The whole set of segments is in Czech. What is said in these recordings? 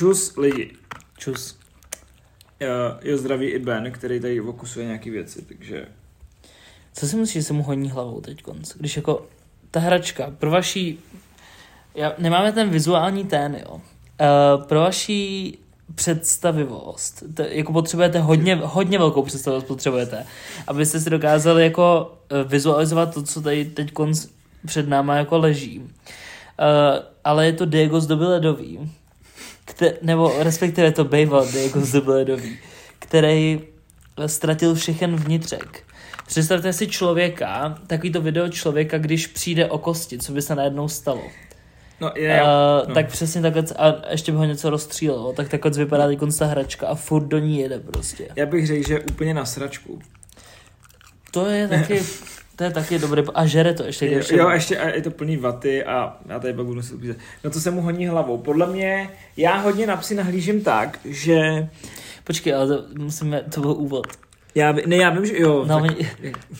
Čus lidi. Čus. Jo, jo, zdraví i Ben, který tady okusuje nějaký věci, takže... Co si myslíš, že se mu honí hlavou teď konc? Když jako ta hračka, pro vaší... Já, nemáme ten vizuální ten, jo. Uh, pro vaší představivost, to, jako potřebujete hodně, hodně velkou představivost potřebujete, abyste si dokázali jako uh, vizualizovat to, co tady teď konc před náma jako leží. Uh, ale je to Diego z doby ledový, kte, nebo respektive to býval Diego z doby ledový, který ztratil všechen vnitřek. Představte si člověka, takový to video člověka, když přijde o kosti, co by se najednou stalo. No, je, Uh, no. Tak přesně takhle, a ještě by ho něco rozstřílelo, tak takhle vypadá teď ta hračka a furt do ní jede prostě. Já bych řekl, že úplně na sračku. To je taky, to je taky dobré, a žere to ještě. Jo, ještě. jo, ještě a je to plný vaty a já tady pak budu muset upízet. No to se mu honí hlavou. Podle mě, já hodně na psy nahlížím tak, že... Počkej, ale to musíme, to byl úvod. Já, ne, já vím, že jo. No, tak,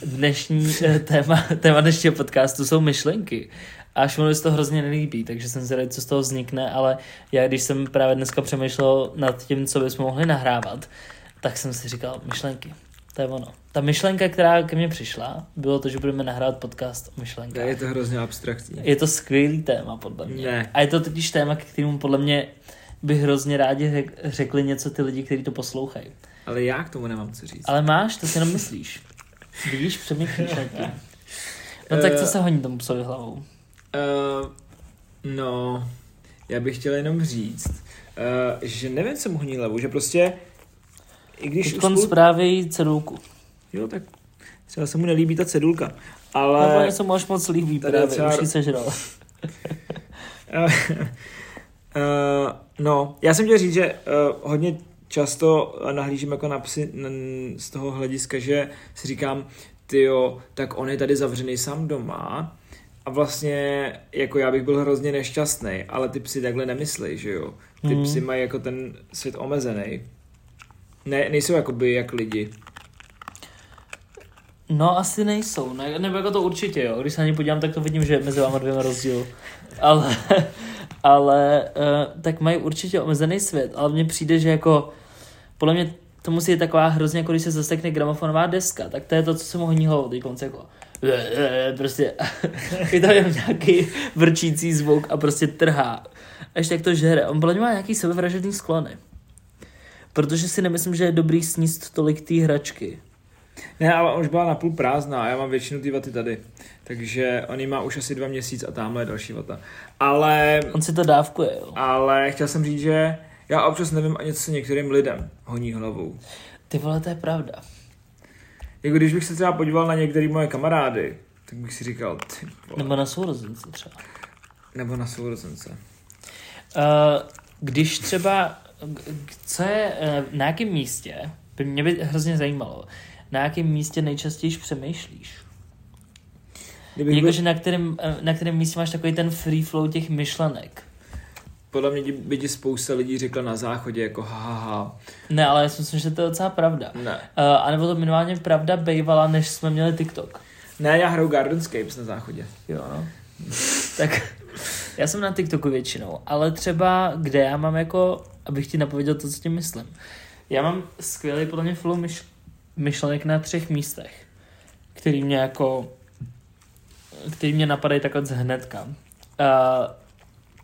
dnešní eh, téma, téma dnešního podcastu jsou myšlenky. A Šimonovi se to hrozně nelíbí, takže jsem zvědavý, co z toho vznikne, ale já když jsem právě dneska přemýšlel nad tím, co bychom mohli nahrávat, tak jsem si říkal, myšlenky, to je ono. Ta myšlenka, která ke mně přišla, bylo to, že budeme nahrávat podcast o myšlenkách. je to hrozně abstraktní. Je to skvělý téma, podle mě. Ne. A je to totiž téma, k kterému podle mě by hrozně rádi řek- řekli něco ty lidi, kteří to poslouchají. Ale já k tomu nemám co říct. Ale máš, to si jenom myslíš. Vidíš, přemýšlíš nad tím. No tak co Eh. se honí tomu psovi hlavou? Uh, no, já bych chtěl jenom říct, uh, že nevím, co mu honí hlavu, že prostě, i když... Teď kon spolu- zprávy cedulku. Jo, tak třeba se mu nelíbí ta cedulka, Ale... Nebo něco mu až moc líbí, Tady právě, třeba- už ji sežral. Uh, no, já jsem chtěl říct, že uh, hodně často nahlížím jako na psy n- z toho hlediska, že si říkám, tyjo, tak on je tady zavřený sám doma a vlastně jako já bych byl hrozně nešťastný, ale ty psy takhle nemyslej, že jo. Ty Mhm. psy mají jako ten svět omezený. Ne, nejsou jakoby jak lidi. No asi nejsou, ne, nebo jako to určitě jo, když se na ně podívám, tak to vidím, že je mezi váma dvěma rozdíl. Ale, ale uh, tak mají určitě omezený svět, ale mně přijde, že jako, podle mě to musí být taková hrozně, jako když se zasekne gramofonová deska, tak to je to, co se mu honí hlavou, teď konce jako prostě je tam nějaký vrčící zvuk a prostě trhá. A ještě jak to žere. On podle mě má nějaký sebevražedný sklony. Protože si nemyslím, že je dobrý sníst tolik té hračky. Ne, ale už byla napůl prázdná a já mám většinu ty vaty tady. Takže on má už asi dva měsíce a tamhle je další vata. Ale, On si to dávkuje, jo. ale chtěl jsem říct, že já občas nevím ani, co se některým lidem honí hlavou. Ty vole, to je pravda. Jako když bych se třeba podíval na některé moje kamarády, tak bych si říkal, ty vole. Nebo na sourozence třeba. Nebo na sourozence. Uh, když třeba, co je, uh, na jakém místě, by mě by hrozně zajímalo, na jakém místě nejčastěji přemýšlíš? Kdybych byl, Jakože na kterém, eh, na kterém místě máš takový ten free flow těch myšlenek. podle mě by ti spousta lidí řekla na záchodě jako ha, ha, ha. Ne, ale já si myslím, že to je docela pravda. Ne. Uh, a nebo to minimálně pravda bejvala, než jsme měli TikTok. Ne, já hraju Gardenscapes na záchodě. Jo, no. tak já jsem na TikToku většinou, ale třeba kde já mám jako, abych ti napověděl to, co tím myslím. Já mám skvělý podle mě flow myš, myšlenek na třech místech, který mě jako, který mě napadají takhle z hnedka. Uh,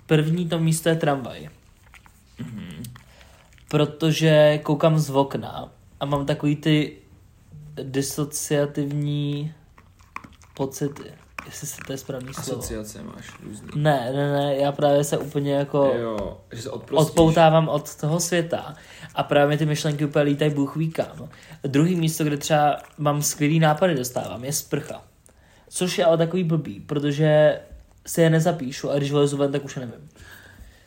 první to místo je tramvaj. Protože koukám z okna a mám takový ty disociativní pocity. Jestli se to je správný slovo. Asociace máš různý. Ne, ne, ne, já právě se úplně jako Jo, že se odprostíš. odpoutávám od toho světa a právě ty myšlenky úplně lítají bůh ví kam. Druhý místo, kde třeba mám skvělý nápady dostávám, je sprcha. Což je ale takový blbý, protože si je nezapíšu a když vylezu ven, tak už je nevím.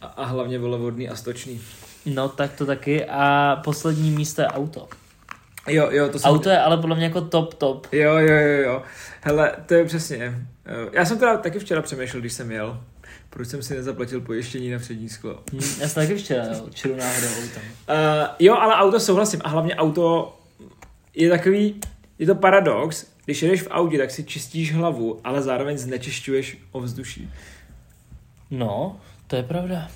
A, a hlavně volevodný a stočný. No tak to taky a poslední místo je auto. Jo, jo, to jsem... Auto je ale podle mě jako top top. Jo, jo, jo, jo. Hele, to je přesně. eh, Já jsem teda taky včera přemýšlel, když jsem jel, proč jsem si nezaplatil pojištění na přední sklo. Hm, já jsem taky včera, jo, čeru náhodou autem. Uh, jo, ale auto souhlasím. A hlavně auto je takový, je to paradox. Když jedeš v autě, tak si čistíš hlavu, ale zároveň znečišťuješ ovzduší. No, to je pravda.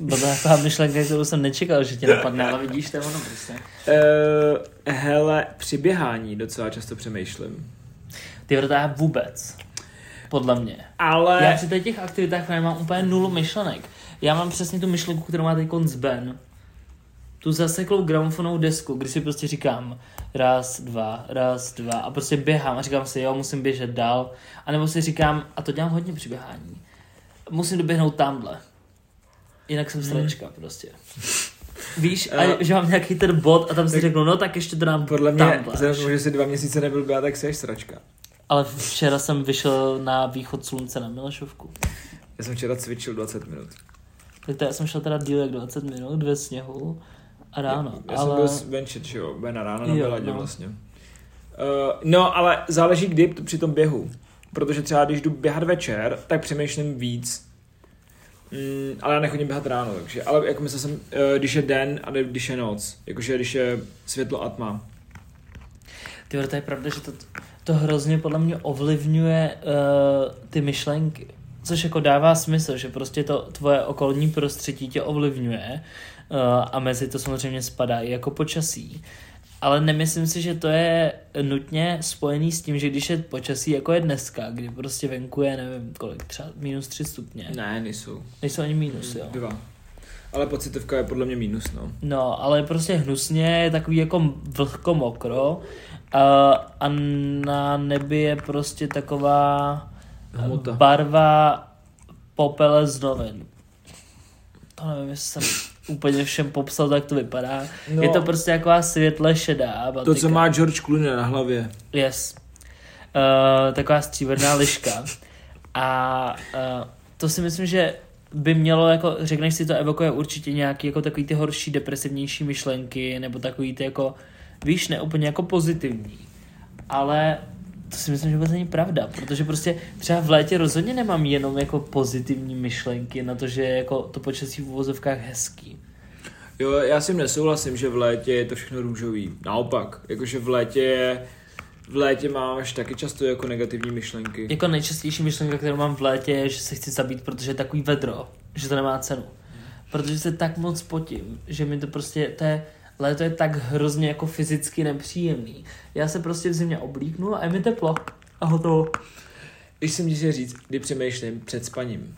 Byla taková myšlenka, kterou jsem nečekal, že tě napadne, ale vidíš, to je ono prostě. Uh, hele, při běhání docela často přemýšlím. Ty já vůbec. Podle mě. Ale... Já při těch aktivitách mám úplně nulu myšlenek. Já mám přesně tu myšlenku, kterou má teď z Ben. Tu zaseklou gramofonou desku, kdy si prostě říkám raz, dva, raz, dva a prostě běhám a říkám si, jo, musím běžet dál. A nebo si říkám, a to dělám hodně při běhání, musím doběhnout tamhle. Jinak jsem stračka hmm. prostě. Víš, a, a že mám nějaký ten bod a tam si tak, řeknu, no tak ještě to dám Podle mě, vzhledem že jsi dva měsíce nebyl běhat, tak jsi sračka. Ale včera jsem vyšel na východ slunce na Milošovku. Já jsem včera cvičil 20 minut. Tak to já jsem šel teda díl jak 20 minut ve sněhu a ráno. Já, já ale... jsem byl venčet, že jo, na ráno na jo, no. vlastně. Uh, no, ale záleží kdy při tom běhu. Protože třeba když jdu běhat večer, tak přemýšlím víc. Mm, ale já nechodím běhat ráno, takže, ale jako myslel jsem, uh, když je den a když je noc, jakože když je světlo a tma. Ty to je pravda, že to, to hrozně podle mě ovlivňuje uh, ty myšlenky. Což jako dává smysl, že prostě to tvoje okolní prostředí tě ovlivňuje uh, a mezi to samozřejmě spadá i jako počasí. Ale nemyslím si, že to je nutně spojený s tím, že když je počasí jako je dneska, kdy prostě venku je, nevím kolik, třeba minus 3 stupně. Ne, nejsou. Nejsou ani minus, jo. Dva. Ale pocitovka je podle mě minus, no. No, ale prostě hnusně je takový jako vlhko mokro a, a na nebi je prostě taková Hmota. barva popele z novin. To nevím, jestli jsem úplně všem popsal, tak to vypadá. No, je to prostě taková světle šedá batika. To, co má George Clooney na hlavě. Yes. Uh, taková stříbrná liška. A uh, to si myslím, že by mělo, jako, řekneš si to, evokuje určitě nějaký jako takový ty horší, depresivnější myšlenky, nebo takový ty jako, víš, ne úplně jako pozitivní. Ale to si myslím, že vůbec není pravda, protože prostě třeba v létě rozhodně nemám jenom jako pozitivní myšlenky na to, že je jako to počasí v uvozovkách hezký. Jo, já si nesouhlasím, že v létě je to všechno růžový. Naopak, jakože v létě je v létě máš taky často jako negativní myšlenky. Jako nejčastější myšlenka, kterou mám v létě, je, že se chci zabít, protože je takový vedro, že to nemá cenu. Protože se tak moc potím, že mi to prostě, to je, léto je tak hrozně jako fyzicky nepříjemný. Já se prostě v zimě oblíknu a je mi teplo. A hotovo. Když si můžeš říct, kdy přemýšlím před spaním.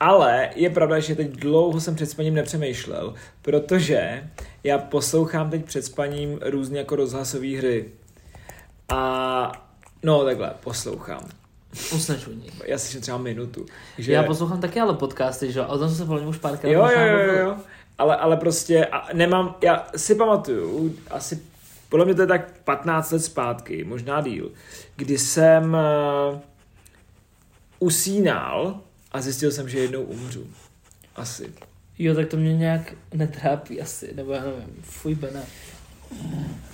Ale je pravda, že teď dlouho jsem před spaním nepřemýšlel, protože já poslouchám teď před spaním různě jako rozhlasové hry. A no takhle, poslouchám. Usneš Já si třeba minutu. Že... Já poslouchám taky ale podcasty, že jo? A o tom se volím už párkrát. Jo, jo, jo, jo. Ale, ale prostě a nemám, já si pamatuju, asi podle mě to je tak 15 let zpátky, možná díl, kdy jsem uh, usínal a zjistil jsem, že jednou umřu. Asi. Jo, tak to mě nějak netrápí asi, nebo já nevím, fuj bene.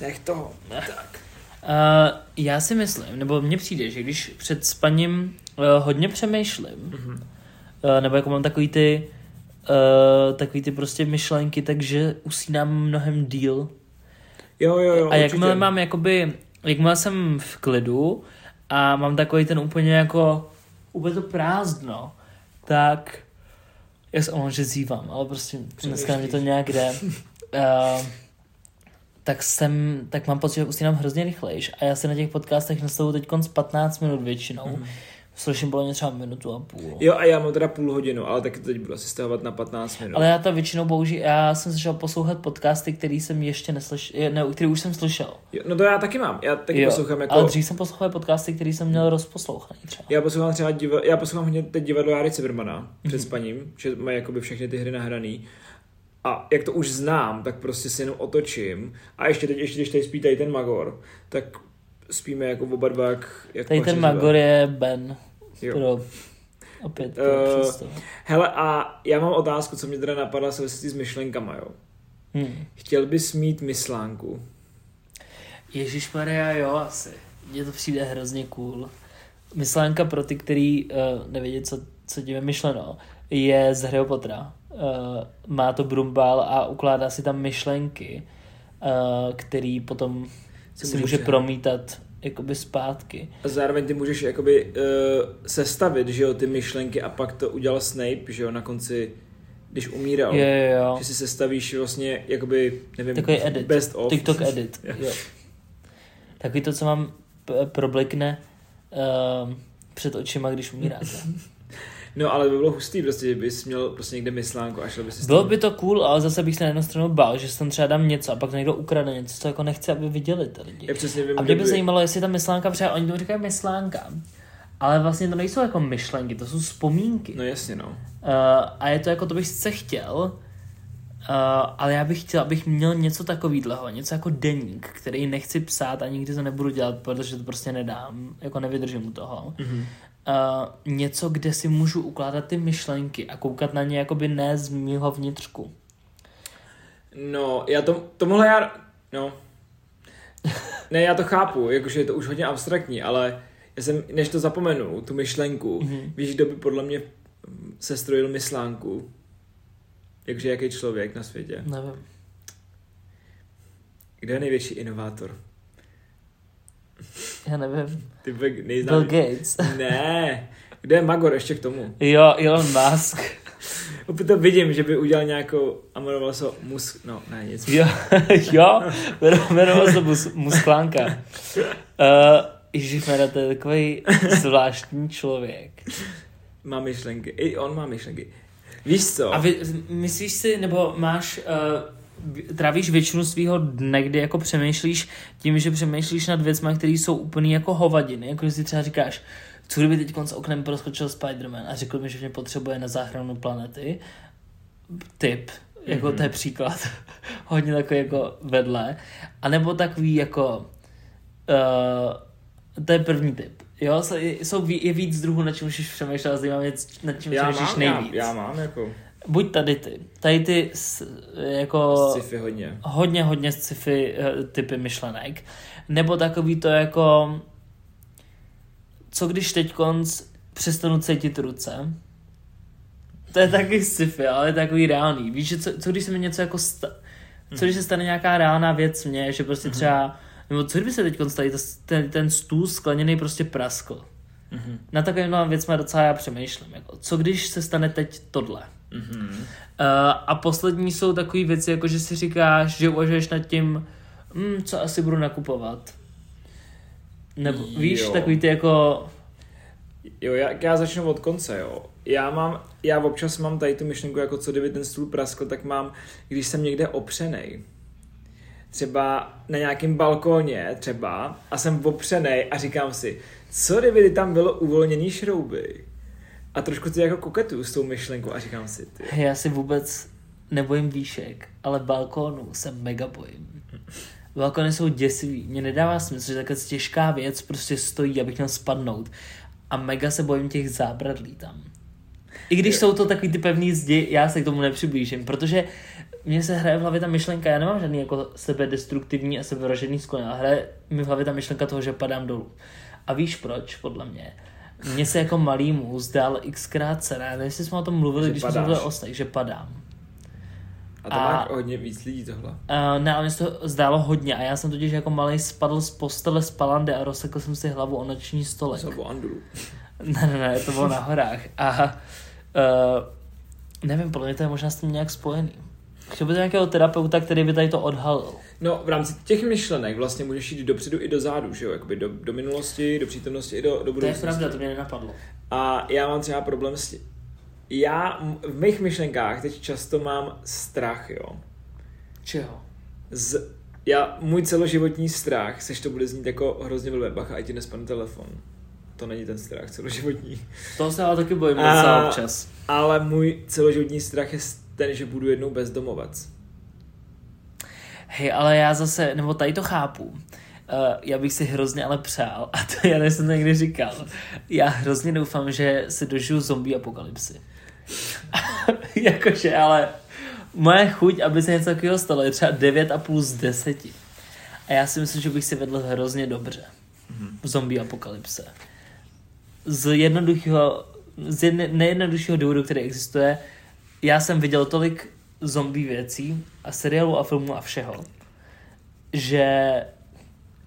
Nech toho. Ne. Tak. Uh, já si myslím, nebo mně přijde, že když před spaním uh, hodně přemýšlím, mm-hmm. uh, nebo jako mám takový ty, uh, takový ty prostě myšlenky, takže usínám mnohem díl. Jo, jo, jo, A jakmile mám jakoby, jakmile jsem v klidu a mám takový ten úplně jako, úplně to prázdno, tak já se omlouvám, že zývám, ale prostě dneska mi to nějak jde. Uh, tak jsem, tak mám pocit, že usínám hrozně rychlejš a já se na těch podcastech nastavu teď z 15 minut většinou. Mm. Slyším mě třeba minutu a půl. Jo a já mám teda půl hodinu, ale taky teď budu asi stahovat na 15 minut. Ale já to většinou bohuží, já jsem začal poslouchat podcasty, který jsem ještě neslyšel, ne, který už jsem slyšel. Jo, no to já taky mám, já taky jo, poslouchám jako... Ale dřív jsem poslouchal podcasty, který jsem měl rozposlouchaný třeba. Já poslouchám třeba diva, já poslouchám hodně teď divadlo Jary Cibermana mm-hmm. před spaním, že mají jakoby všechny ty hry nahraný a jak to už znám, tak prostě si jenom otočím a ještě teď, ještě když tady spí tady ten Magor, tak spíme jako oba dva jak, jak Tady ten Magor je Ben. Jo. Pro opět uh, Hele a já mám otázku, co mě teda napadla se s myšlenkama, jo. Hmm. Chtěl bys mít myslánku? Ježíš Maria, jo, asi. Mně to přijde hrozně cool. Myslánka pro ty, který uh, nevědí, co, co tím je myšleno, je z Harry Pottera. Uh, má to brumbal a ukládá si tam myšlenky, uh, který potom Co si může promítat jakoby zpátky. A zároveň ty můžeš jakoby uh, sestavit, že jo, ty myšlenky a pak to udělal Snape, že jo, na konci když umíral. Jo, jo, jo. Že si sestavíš vlastně, jakoby, nevím, Takový edit. best of. TikTok edit. Jo. jo. Takový to, co vám p- problikne uh, před očima, když umíráte. No ale by bylo hustý prostě, že bys měl prostě někde myslánku a šel by si Bylo by to cool, ale zase bych se na jednu stranu bál, že tam třeba dám něco a pak někdo ukradne něco, co jako nechce, aby viděli ty lidi. Já přesně vím, A mě by zajímalo, jestli ta myšlenka, protože oni tomu říkají myšlenka, ale vlastně to nejsou jako myšlenky, to jsou vzpomínky. No jasně no. Uh, a je to jako, to bych sice chtěl, uh, ale já bych chtěl, abych měl něco takového, něco jako deník, který nechci psát a nikdy to nebudu dělat, protože to prostě nedám, jako nevydržím u toho. Mhm. Uh, něco, kde si můžu ukládat ty myšlenky a koukat na ně jakoby ne z mýho vnitřku. No, já to, tomuhle já, no. Ne, já to chápu, jakože je to už hodně abstraktní, ale já jsem, než to zapomenu, tu myšlenku, Mhm. mm-hmm. víš, kdo by podle mě sestrojil myslánku? Jakže jaký člověk na světě? Nevím. Kdo je největší inovátor? Já nevím. Ty bych Bill. Gates. Ne, kdo je Magor ještě k tomu? Jo, Elon Musk. Opět to vidím, že by udělal nějakou, a jmenoval se Mus... No, ne, nic. Jo, jo, jmenoval se mus, Musklánka. Uh, Ježišmarja, to je takový zvláštní člověk. Má myšlenky. I on má myšlenky. Víš co? A vy, myslíš si, nebo máš, uh, trávíš většinu svého dne, kdy jako přemýšlíš tím, že přemýšlíš nad věcmi, které jsou úplně jako hovadiny, jako když si třeba říkáš, co kdyby teď s oknem proskočil Spider-Man a řekl mi, že mě potřebuje na záchranu planety. Tip, jako Mhm. to je příklad. Hodně takový jako vedle. A nebo takový jako, uh, to je první tip. Jo, jsou, je víc druhů, na čem můžeš přemýšlet a zajímá mě, nad čím já přemýšlíš mám, já, nejvíc. já mám jako Buď tady ty. Tady ty s, jako sci-fi hodně. hodně, hodně sci-fi eh, typy myšlenek. Nebo takový to jako co když teď konc přestanu cítit ruce. To je taky sci-fi, ale je takový reálný. Víš, že co, co když se mi něco jako sta- co když se stane nějaká reálná věc mně, že prostě třeba nebo co kdyby se teď tady ta- ten, ten stůl skleněný prostě praskl. Mhm. Na takovýmhle věcmi docela já přemýšlím. Jako, co když se stane teď tohle? Mhm. Uh, a poslední jsou takové věci, jako že si říkáš, že uvažuješ nad tím, hm, co asi budu nakupovat. Nebo Jo. víš, takový ty jako, Jo, já, já začnu od konce, jo. Já mám, já občas mám tady tu myšlenku, jako co kdyby ten stůl praskl, tak mám, když jsem někde opřenej, třeba na nějakém balkóně třeba a jsem opřenej a říkám si, co kdyby tam bylo uvolněný šrouby? A trošku ty jako koketuju s tou myšlenkou a říkám si, ty, já si vůbec nebojím výšek, ale balkónu se mega bojím. Balkony jsou děsivý. Mně nedává smysl, že takhle těžká věc prostě stojí, abych měl spadnout. A mega se bojím těch zábradlí tam. I když Jo. jsou to takový ty pevný zdi, já se k tomu nepřiblížím, protože mně se hraje v hlavě ta myšlenka, já nemám žádný jako sebedestruktivní a sebevražený sklon, ale hraje mi v hlavě ta myšlenka toho, že padám dolů. A víš proč, podle mě? Mně se jako malýmu zdál xkrát se, nevím, jestli jsme o tom mluvili, Že když jsme padáš. mluvili o snech, že padám. a to A- má hodně víc lidí tohle. Uh, ne, ale mně se to zdálo hodně a já jsem totiž jako malý spadl z postele z palandy a rozsekl jsem si hlavu o noční stolek. Jsou o Andru. Ne, ne, ne, to bylo na horách. A uh, nevím, podle mě to je možná s tím nějak spojený. Chtěl by to nějakého terapeuta, který by tady to odhalil. No, v rámci těch myšlenek vlastně můžeš jít dopředu i dozadu, že jo? Jakoby do, do minulosti, do přítomnosti i do, do To je budoucnosti. pravda, to mě nenapadlo. A já mám třeba problém s tím. Já v mých myšlenkách teď často mám strach, jo. Čeho? Z, já, můj celoživotní strach, seš to bude znít jako hrozně blbě, bacha, ať ti nespadne telefon. To není ten strach celoživotní. To se ale taky bojím docela občas. Ale můj celoživotní strach je ten, že budu jednou bezdomovec. Hej, ale já zase, nebo tady to chápu. Uh, já bych si hrozně ale přál, a to já jsem to někdy říkal, já hrozně doufám, že se dožiju zombie apokalypsy. Jakože, ale moje chuť, aby se něco takového stalo, je třeba 9,5 z 10. A já si myslím, že bych si vedl hrozně dobře v zombie apokalypse. Z jednoduchého, z jedne, nejjednoduššího důvodu, který existuje, já jsem viděl tolik zombie věcí a seriálů a filmů a všeho, že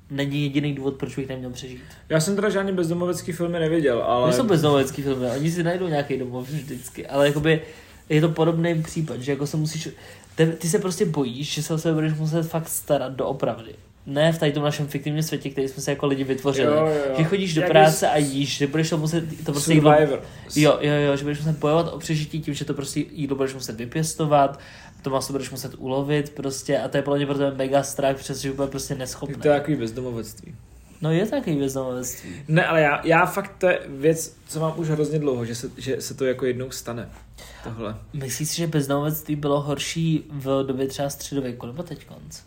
není jediný důvod, proč bych neměl přežít. Já jsem teda žádný bezdomovecký filmy neviděl, ale... Ale... Jsou bezdomovecký filmy, oni si najdou nějaký domov vždycky, ale jakoby je to podobný případ, že jako se musíš, ty, ty se prostě bojíš, že se o sebe budeš muset fakt starat doopravdy. Ne v tady tom našem fiktivním světě, který jsme se jako lidi vytvořili. Jo, jo. Že chodíš do Jak práce jsi- a jíš, že budeš to muset, to prostě jídlo, jo, jo, jo, že budeš muset bojovat o přežití tím, že to prostě jídlo budeš muset vypěstovat, to maso budeš muset ulovit prostě a to je podle mě pro tebe mega strach, přestože úplně prostě neschopný. To je takový bezdomovectví. No je to takový bezdomovectví. Ne, ale já, já fakt to je věc, co mám už hrozně dlouho, že se, že se to jako jednou stane. Tohle. Myslíš si, že bezdomovectví bylo horší v době třeba středověku nebo teď konc?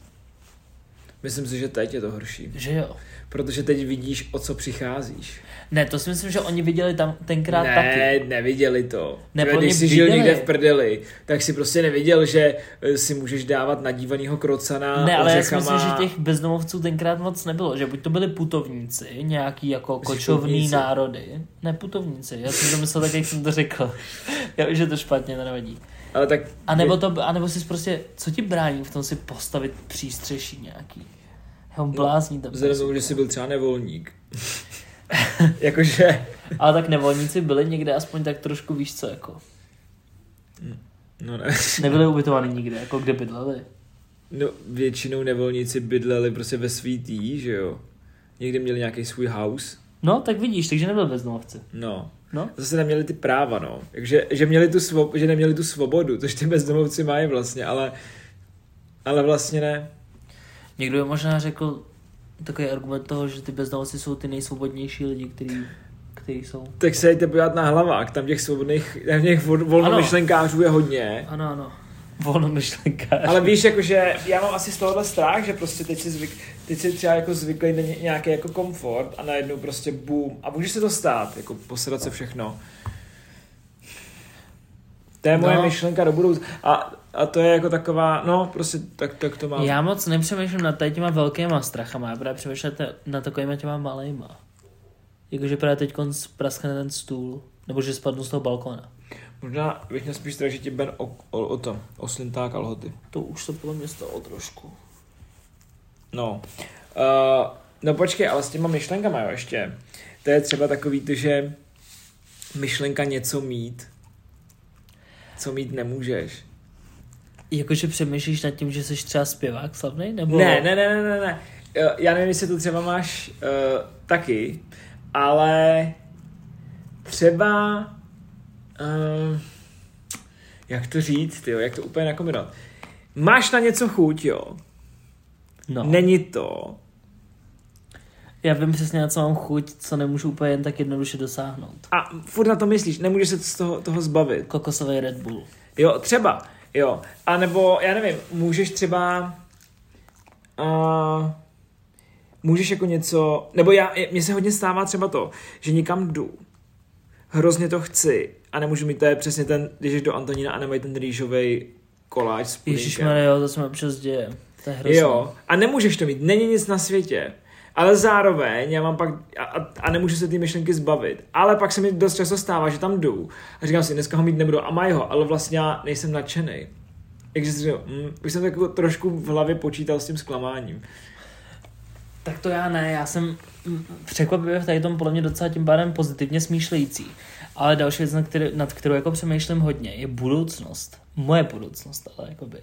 Myslím si, že teď je to horší. Že jo? Protože teď vidíš, o co přicházíš. Ne, to si myslím, že oni viděli tam tenkrát ne, taky. neviděli to. Ne, podle když jsi žil viděli. někde v prdeli, tak si prostě neviděl, že eh, si můžeš dávat nadívanýho krocana Ne, ale já si ořechama. myslím, že těch bezdomovců tenkrát moc nebylo, že buď to byli putovníci, nějaký jako kočovný putovníci? národy. Ne, putovníci, já jsem to myslel tak, jak jsem to řekl. Já vím, že to špatně, to nevadí. Ale tak... A nebo, to, a nebo si prostě, co ti brání v tom si postavit přístřeší nějaký? Jo, blázní tam. Tomu, že jsi byl třeba nevolník. Jakože... Ale tak nevolníci byli někde aspoň tak trošku, víš co, jako. No ne. Nebyli ubytovaní nikde, jako kde bydleli. No, většinou nevolníci bydleli prostě ve svítý, že jo. Někdy měli nějaký svůj house. No, tak vidíš, takže nebyl bezdomovci. No. No, Zase neměli ty práva, no. Takže, že, měli tu svo, že neměli tu svobodu, což ty bezdomovci mají vlastně, ale, ale vlastně ne. někdo by možná řekl takový argument toho, že ty bezdomovci jsou ty nejsvobodnější lidi, který, který jsou. Tak se jděte podívat na hlavák, tam těch svobodných, tam těch vol- volnomyšlenkářů je hodně. Ano, ano. Volnomyšlenkář. Ale víš, jakože já mám asi z tohohle strach, že prostě teď si, zvyk, teď si třeba jako zvyklý na ně- nějaký jako komfort a najednou prostě boom. A může se to stát, jako posrat se všechno. To je moje No. myšlenka do budoucna. A, a to je jako taková, no prostě tak, tak to mám. Já moc nepřemýšlím nad tady těma velkýma strachama, já právě přemýšlím nad takovýma těma malejma. Jakože právě teď praskne ten stůl, nebo že spadnu z toho balkona. Možná bych měl spíš ti Ben o, o, o to, oslintá kalhoty. To už se podle mě stalo trošku. No. Uh, no počkej, ale s těma myšlenkama, jo, ještě. To je třeba takový to, že myšlenka něco mít, co mít nemůžeš. Jakože přemýšlíš nad tím, že jsi třeba zpěvák slavný, nebo... Ne, ne, ne, ne, ne, ne. Jo, Já nevím, jestli to třeba máš uh, taky, ale třeba uh, jak to říct, jo, jak to úplně nakombinovat. Máš na něco chuť, jo. No. Není to. Já vím přesně, na co mám chuť, co nemůžu úplně jen tak jednoduše dosáhnout. A furt na to myslíš, nemůžeš se z toho, toho zbavit. Kokosový Red Bull. Jo, třeba, jo. A nebo, já nevím, můžeš třeba... Uh, můžeš jako něco... Nebo já, mně se hodně stává třeba to, že někam jdu, hrozně to chci a nemůžu mít, to je přesně ten, když jdeš do Antonína a nemají ten rýžový koláč s pudinkem. Jo, to se mi občas děje. To je hrozné. Jo, a nemůžeš to mít, není nic na světě. Ale zároveň já mám pak, a, a, a nemůžu se ty myšlenky zbavit. Ale pak se mi dost často stává, že tam jdu a říkám si, dneska ho mít nebudu a mají ho, ale vlastně já nejsem nadšený. Takže si říkám, mm, už jsem tak jako trošku v hlavě počítal s tím zklamáním. Tak to já ne, já jsem překvapivě v tady tom podle mě docela tím pádem pozitivně smýšlející. Ale další věc, nad, který, nad kterou jako přemýšlím hodně, je budoucnost. Moje budoucnost, ale jakoby.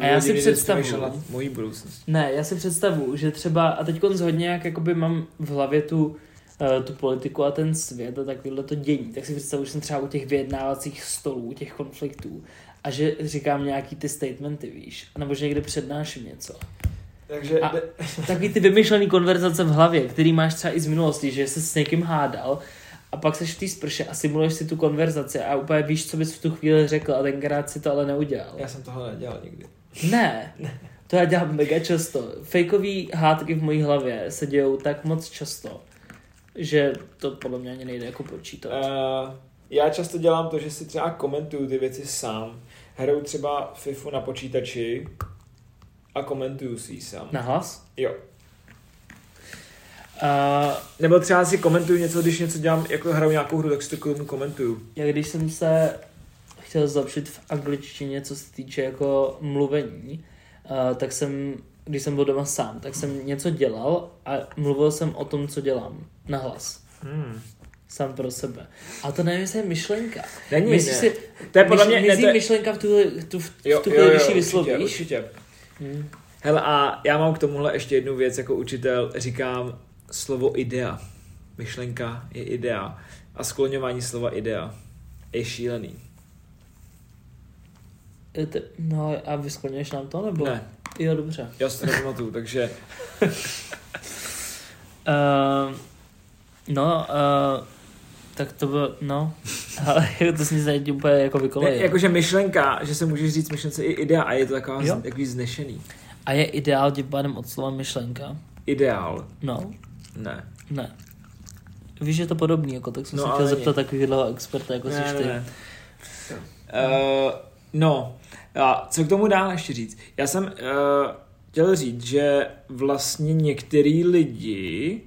A já si na mojí budoucnost. Ne, já si představuju, že třeba, a teď hodně jak jakoby mám v hlavě tu, eh, tu politiku a ten svět a takovýhle to dění, tak si představuju, že jsem třeba u těch vyjednávacích stolů, u těch konfliktů a že říkám nějaký ty statementy, víš, nebo že někde přednáším něco. Takže A- Takový ty vymyšlený konverzace v hlavě, který máš třeba i z minulosti, že se s někým hádal a pak seš v té sprše a simuluješ si tu konverzaci a úplně víš, co bys v tu chvíli řekl a tenkrát si to ale neudělal. já jsem tohle nedělal nikdy. Ne, to já dělám mega často. Fejkový hádky v mojí hlavě se dějou tak moc často, že to podle mě ani nejde jako počítat. Uh, já často dělám to, že si třeba komentuju ty věci sám. Hraju třeba FIFU na počítači a komentuju si ji sám. Na hlas? Jo. Uh, Nebo třeba si komentuju něco, když něco dělám, jako hraju nějakou hru, tak si to k tomu komentuju. já když jsem se chtěl zlepšit v angličtině, co se týče jako mluvení, uh, tak jsem, když jsem byl doma sám, tak jsem něco dělal a mluvil jsem o tom, co dělám, na hlas. Hmm. sám pro sebe. A to nevím, jestli je myšlenka. Není, Myslíš ne. si, To je podle mě... myslí ne, to je, myšlenka v tu, tu, v jo, tu jo, chvíli, jo, když ji určitě, vyslovíš? určitě. Hmm. Hele, a já mám k tomuhle ještě jednu věc jako učitel. Říkám slovo idea. Myšlenka je idea. A skloňování slova idea je šílený. No a vyskloněš nám to, nebo? Ne, Jo, dobře. já si to nepamatuju, takže Uh, no, uh, tak to bylo, no, ale to si nic úplně jako ne, vykoleje. jakože myšlenka, že se můžeš říct myšlence i idea a je to taková z, takový znešený. A je ideál tím pádem od slova myšlenka? Ideál. No, Ne. ne. Víš, že je to podobný, jako, tak jsem No, se chtěl zeptat takovýhle experta, jako ne, jsi ty. ne. Uh, no, a co k tomu dál ještě říct? Já jsem uh, chtěl říct, že vlastně některý lidi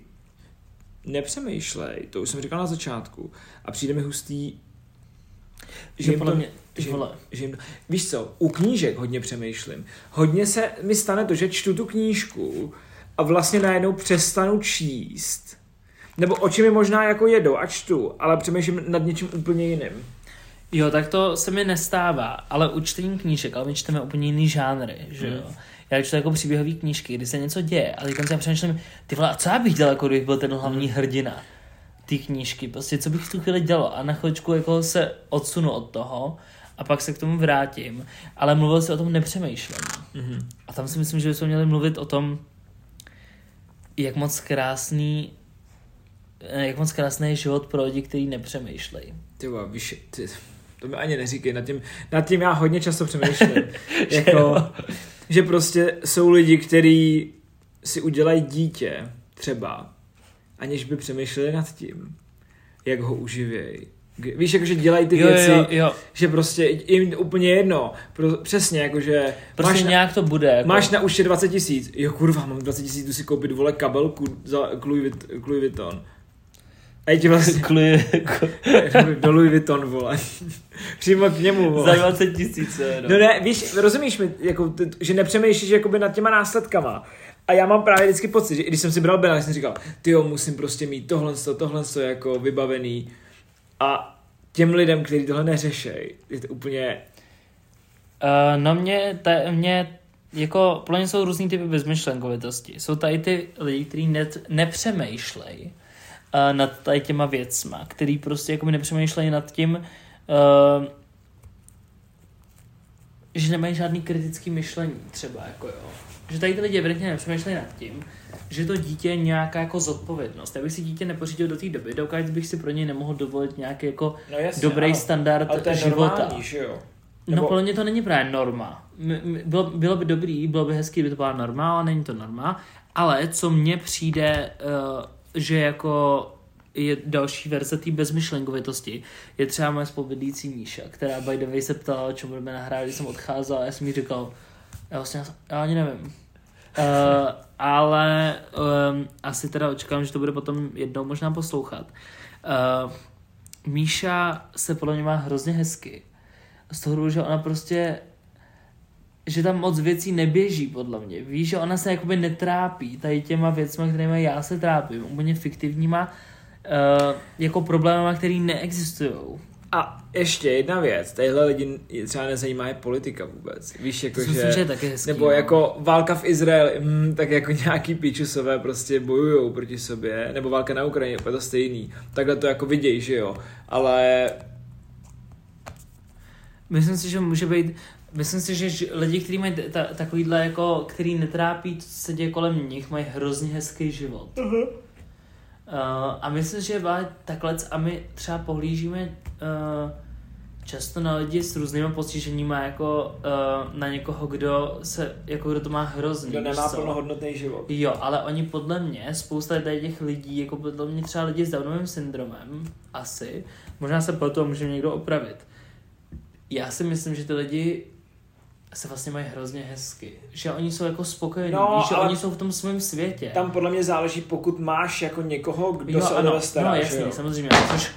nepřemýšlej, to už jsem říkal na začátku, a přijde mi hustý, Že jim podle to- mě, že- vole, že jim, víš co, u knížek hodně přemýšlím. Hodně se mi stane to, že čtu tu knížku a vlastně najednou přestanu číst. Nebo oči mi možná jako jedou a čtu, ale přemýšlím nad něčím úplně jiným. Jo, tak to se mi nestává, ale u čtení knížek, ale my čteme úplně jiný žánry, že jo. Hmm. Já čtu jako příběhové knížky, kdy se něco děje, ale teď já přemýšlím, ty vole, a co já bych dělal, jako kdybych byl ten hlavní Hmm. hrdina té knížky, prostě co bych v tu chvíli dělal a na chvíličku jako se odsunu od toho a pak se k tomu vrátím, ale mluvil si o tom nepřemýšlení. Mhm. A tam si myslím, že bychom měli mluvit o tom, jak moc krásný eh, jak moc krásný je život pro lidi, kteří nepřemýšlejí. Ty víš, ty, to mi ani neříkej, nad tím, nad tím já hodně často přemýšlím. jako, že prostě jsou lidi, kteří si udělají dítě, třeba, aniž by přemýšleli nad tím, jak ho uživějí. Víš, jakože dělají ty jo, věci, jo, jo. že prostě jim úplně jedno. Pro, přesně, jakože Prostě máš, na, nějak to bude. Jako. máš na účtě 20 tisíc. Jo kurva, mám 20 tisíc, jdu si koupit vole kabelku za Louis, Louis Vuitton. A ti vlastně Kli, do Louis Vuitton, vole. Přímo k němu, za vole. 20 tisíc. No. No ne, víš, rozumíš mi, jako, ty, že nepřemýšlíš jakoby nad těma následkama. A já mám právě vždycky pocit, že když jsem si bral tak jsem říkal, ty jo, musím prostě mít tohle, tohle jako vybavený. A těm lidem, kteří tohle neřešej, je to úplně, Uh, no mě, ta, mě jako, podle mě jsou různý typy bezmyšlenkovitosti. Jsou tady ty lidi, kteří ne, nepřemýšlejí uh, nad tady těma věcma, který prostě jako nepřemýšlejí nad tím, uh, že nemají žádný kritický myšlení třeba, jako jo. Že tady ty lidi evidentně nepřemýšlejí nad tím, že to dítě je nějaká jako zodpovědnost. Já bych si dítě nepořídil do té doby, dokud bych si pro něj nemohl dovolit nějaký jako no jasně, dobrý ano. standard Ale to je života. normální, že jo? No Nebo- podle mě to není právě norma. Bylo, bylo by dobrý, bylo by hezký, kdyby to byla norma, ale není to norma. Ale co mně přijde, uh, že jako je další verze té bezmyšlenkovitosti, je třeba moje spolubydlící Míša, která by the way se ptala, o čem budeme nahrát, když jsem odcházel a já jsem jí říkal, já vlastně já ani nevím. Uh, ale um, asi teda očekávám, že to bude potom jednou možná poslouchat. Uh, Míša se podle mě má hrozně hezky. Z toho důvodu, že ona prostě že tam moc věcí neběží, podle mě. Víš, že ona se jakoby netrápí tady těma věcmi, kterými já se trápím, úplně fiktivníma, uh, jako problémama, které neexistují. A ještě jedna věc, tadyhle lidi je třeba nezajímá je politika vůbec. Víš, jako To si myslím, že je taky hezký. Nebo no. jako válka v Izraeli, mm, tak jako nějaký píčusové prostě bojujou proti sobě, nebo válka na Ukrajině, úplně to stejný. Takhle to jako vidějí, že jo. Ale Myslím si, že může být, myslím si, že lidi, kteří mají ta, takovýhle jako, který netrápí, to, co se děje kolem nich, mají hrozně hezký život. Uh-huh. Uh, a myslím, že je takhle a my třeba pohlížíme uh, často na lidi s různými postiženími jako uh, na někoho, kdo se, jako kdo to má hrozný. kdo nemá co? plnohodnotný život. Jo, ale oni podle mě, spousta tady těch lidí, jako podle mě třeba lidi s Downovým syndromem, asi, možná se potom může někdo opravit. Já si myslím, že ty lidi se vlastně mají hrozně hezky. Že oni jsou jako spokojení, No, víš, že oni jsou v tom svém světě. Tam podle mě záleží, pokud máš jako někoho, kdo jo, se o ano, tebe stará, no jasně, jo. samozřejmě, což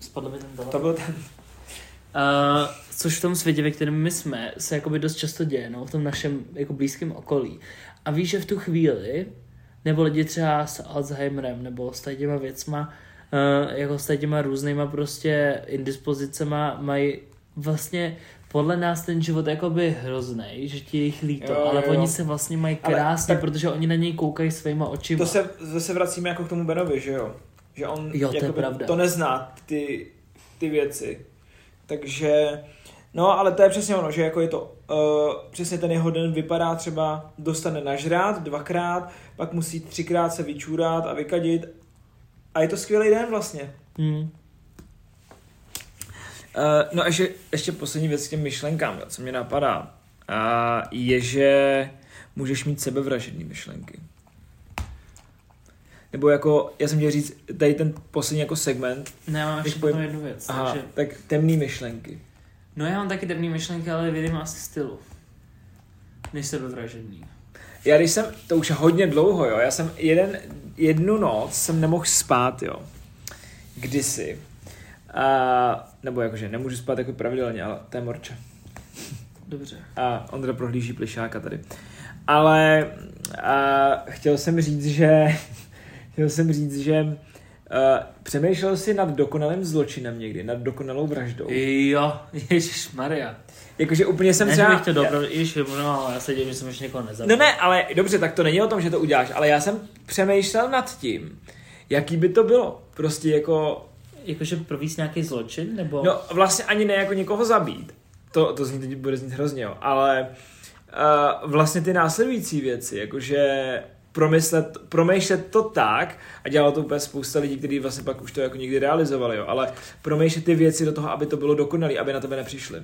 spadl mi ten telefon. To byl ten... Uh, což v tom světě, ve kterém my jsme, se jakoby dost často děje, no, v tom našem jako blízkém okolí. A víš, že v tu chvíli, nebo lidi třeba s Alzheimerem, nebo s tady těma věcma, uh, jako s těma různýma prostě indispozicema mají vlastně podle nás ten život jakoby hrozný, že ti je jich líto, Jo, ale jo. oni se vlastně mají krásně, tak- protože oni na něj koukají svýma očima. To se zase vracíme jako k tomu Benovi, že jo? Že on Jo, to je pravda. to nezná, ty, ty věci. Takže, no ale to je přesně ono, že jako je to, uh, přesně ten jeho den vypadá třeba, dostane nažrát dvakrát, pak musí třikrát se vyčůrat a vykadit a je to skvělý den vlastně. Hmm. Uh, no a ještě, ještě poslední věc k těm myšlenkám, jo, co mě napadá, uh, je, že můžeš mít sebevražedné myšlenky. Nebo jako, já jsem chtěl říct, tady ten poslední jako segment, No já mám ještě potom jednu věc. aha, Takže, tak temné myšlenky. no já mám taky temný myšlenky, ale v jiném asi stylu. Než sebevražedný. Já když jsem, to už je hodně dlouho, jo, já jsem jeden, jednu noc jsem nemohl spát, jo, kdysi. A, nebo jakože nemůžu spát jako pravidelně, ale to je morče. Dobře. A Ondra prohlíží plišáka tady. Ale a, chtěl jsem říct, že chtěl jsem říct, že uh, přemýšlel jsi nad dokonalým zločinem někdy, nad dokonalou vraždou. Jo, Ježíš Maria. Jakože úplně jsem třeba... bych to dobro, Ježíš, no, ale já se dělím, že jsem ještě někoho nezabil. No ne, ale dobře, tak to není o tom, že to uděláš, ale já jsem přemýšlel nad tím, jaký by to bylo. Prostě jako, Jakože províst nějaký zločin, nebo... no vlastně ani ne jako někoho zabít. To, to zní teď bude znít hrozně, jo. Ale uh, vlastně ty následující věci, jakože promyslet, promýšlet to tak, a dělalo to úplně spousta lidí, kteří vlastně pak už to jako někdy realizovali, jo, ale promýšlet ty věci do toho, aby to bylo dokonalé, aby na tebe nepřišli.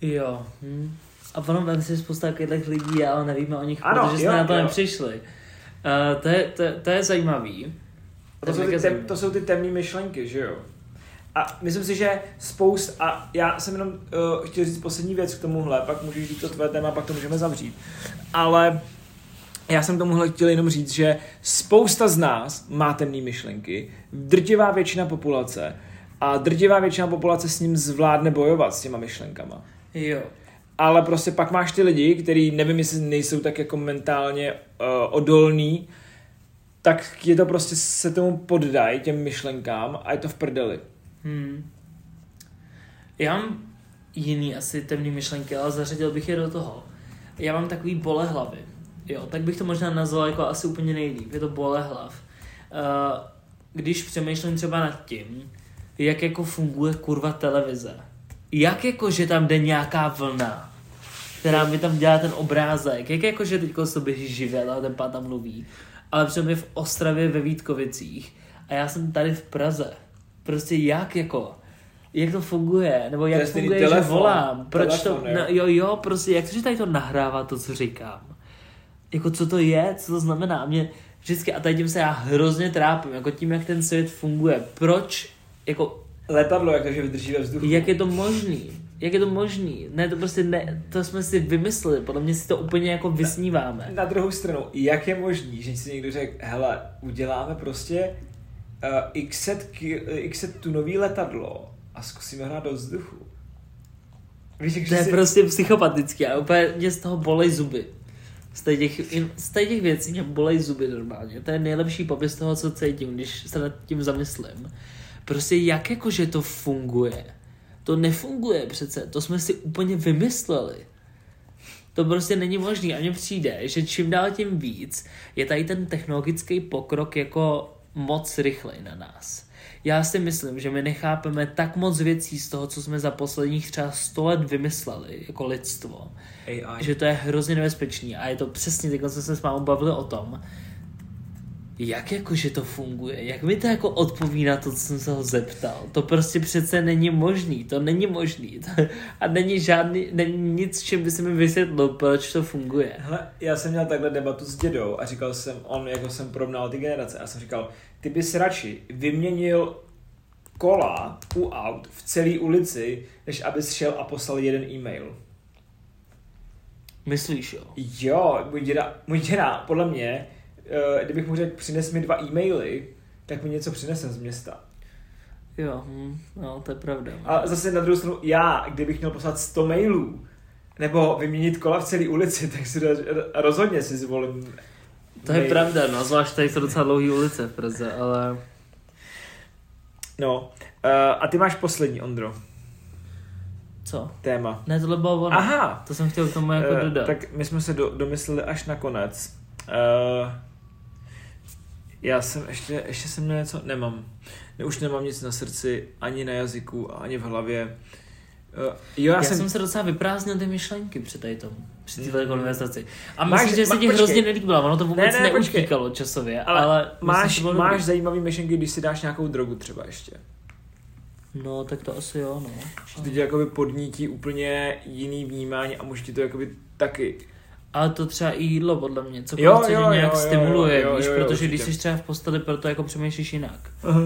Jo. Hm. A ono vem si spousta takových lidí, ale nevíme o nich, Ano, protože jsme jo, na to jo. nepřišli. Uh, to, je, to, to je zajímavý. A to, jsou ty, tem, to jsou ty temné myšlenky, že jo? A myslím si, že spoust, a já jsem jenom uh, chtěl říct poslední věc k tomuhle, pak můžeš říct to tvoje téma, pak to můžeme zavřít. Ale já jsem tomuhle chtěl jenom říct, že spousta z nás má temné myšlenky, drtivá většina populace a drtivá většina populace s ním zvládne bojovat s těma myšlenkama. Jo. Ale prostě pak máš ty lidi, kteří nevím, jestli nejsou tak jako mentálně uh, odolní, tak je to prostě se tomu poddají těm myšlenkám a je to v prdeli. Hmm. Já mám jiný asi temný myšlenky, ale zařadil bych je do toho. Já mám takový bolehlavy. Jo, tak bych to možná nazval jako asi úplně nejlíp. Je to bolehlav. Uh, když přemýšlím třeba nad tím, jak jako funguje kurva televize. Jak jako, že tam jde nějaká vlna, která mi tam dělá ten obrázek. Jak jako, že teď to běží živel a ten pán tam mluví. Ale přitom je v Ostravě ve Vítkovicích a já jsem tady v Praze. Prostě jak jako, jak to funguje, nebo To jak stejný funguje, telefon. že volám, proč Telefon, to, jo. no, jo jo, prostě jak to, že tady to nahrává to, co říkám. Jako co to je, co to znamená, mě vždycky, a tady tím se já hrozně trápím, jako tím, jak ten svět funguje, proč, jako Letadlo, jak to, že vydrží ve vzduchu. jak je to možný? Jak je to možný? Ne, to prostě ne, to jsme si vymysleli, podle mě si to úplně jako vysníváme. Na druhou stranu, jak je možný, že si někdo řekl, hele, uděláme prostě uh, x x set tunový letadlo a zkusíme hrát do vzduchu. Víš, jak To je si... prostě psychopatický a úplně mě z toho bolej zuby. Z těch, z těch věcí mě bolej zuby normálně. To je nejlepší popis toho, co cítím, když se nad tím zamyslím. Prostě jak jakože to funguje? To nefunguje přece, to jsme si úplně vymysleli. To prostě není možné a mně přijde, že čím dál tím víc je tady ten technologický pokrok jako moc rychlej na nás. Já si myslím, že my nechápeme tak moc věcí z toho, co jsme za posledních třeba 100 let vymysleli jako lidstvo, AI. že to je hrozně nebezpečný a je to přesně, teď jsme se s mámou bavili o tom, jak jako, že to funguje? Jak mi to jako odpoví na to, co jsem se ho zeptal? To prostě přece není možný, to není možný. To, a není žádný, není nic, čím by si mi vysvětlil, proč to funguje. Hele, já jsem měl takhle debatu s dědou a říkal jsem, on jako jsem porovnal ty generace a jsem říkal, ty bys radši vyměnil kola u aut v celé ulici, než abys šel a poslal jeden e-mail. Myslíš, jo? Jo, můj děda, můj děda podle mě, kdybych mu řekl, přines mi dva e-maily, tak mi něco přinese z města. Jo, hm, no, to je pravda. A zase na druhou stranu, já, kdybych měl poslat 100 mailů, nebo vyměnit kola v celé ulici, tak si roz- rozhodně si zvolím To je mail. pravda, no, zvlášť tady jsou docela dlouhý ulice v Praze, ale No, uh, a ty máš poslední, Ondro, Co? téma. Ne, tohle bylo ono. Aha, To jsem chtěl k tomu jako Eh, dodat. tak my jsme se do, domysleli až nakonec. Uh, já jsem ještě, ještě jsem měl něco, nemám. Ne, už nemám nic na srdci, ani na jazyku, ani v hlavě. Uh, jo, já, já jsem, jsem se docela vyprázdnil ty myšlenky při tady tom, při této Mm. konverzaci. A Máš- myslím, že se ti hrozně nelíbila, ono to vůbec Ne, ne, neutíkalo časově, ale, ale, myslím, máš, bylo máš dobrý. zajímavý myšlenky, když si dáš nějakou drogu třeba ještě. No, tak to asi jo, no. Že teď jakoby podnítí úplně jiný vnímání a může ti to jakoby taky. Ale to třeba i jídlo, podle mě, co Jo, co jo, nějak jo, jo, stimuluje, jo, víš, jo, jo, protože když určitě. jsi třeba v posteli, proto jako přemýšlíš jinak. Aha.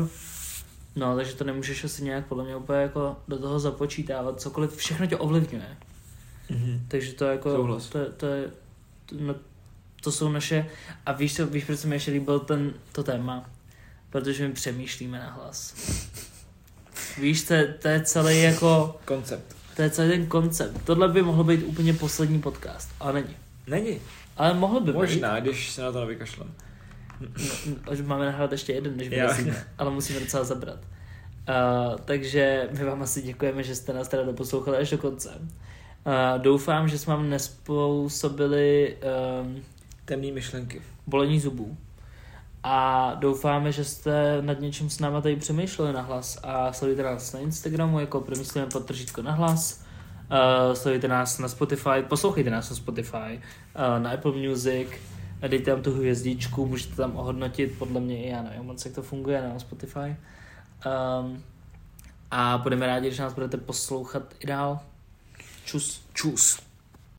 No, takže to nemůžeš asi nějak podle mě úplně jako do toho započítávat, cokoliv, všechno tě ovlivňuje. Mhm. Takže to jako, Souhlas. to, to je, to, no, to jsou naše, a víš, co, víš, proč se mi ještě líbil ten, to téma? Protože my přemýšlíme na hlas. Víš, to, je- to je celý jako, Koncept. to je celý ten koncept. Tohle by mohl být úplně poslední podcast, ale není. Není. Ale mohl by být. Možná, když se na to nevykašlem. No, no, máme nahrát ještě jeden, než vyrazíme, ale musíme docela zabrat. Uh, takže my vám asi děkujeme, že jste nás teda doposlouchali až do konce. Uh, doufám, že jsme vám nespůsobili um, Temný myšlenky. bolení zubů. A doufáme, že jste nad něčím s náma tady přemýšleli na hlas a sledujte nás na Instagramu jako promyslíme podtržítko na hlas. Uh, sledujte nás na Spotify, poslouchejte nás na Spotify, uh, na Apple Music, dejte tam tu hvězdičku, můžete tam ohodnotit, podle mě, já nevím moc, jak to funguje na Spotify. Um, a budeme rádi, když nás budete poslouchat i dál. Čus. Čus.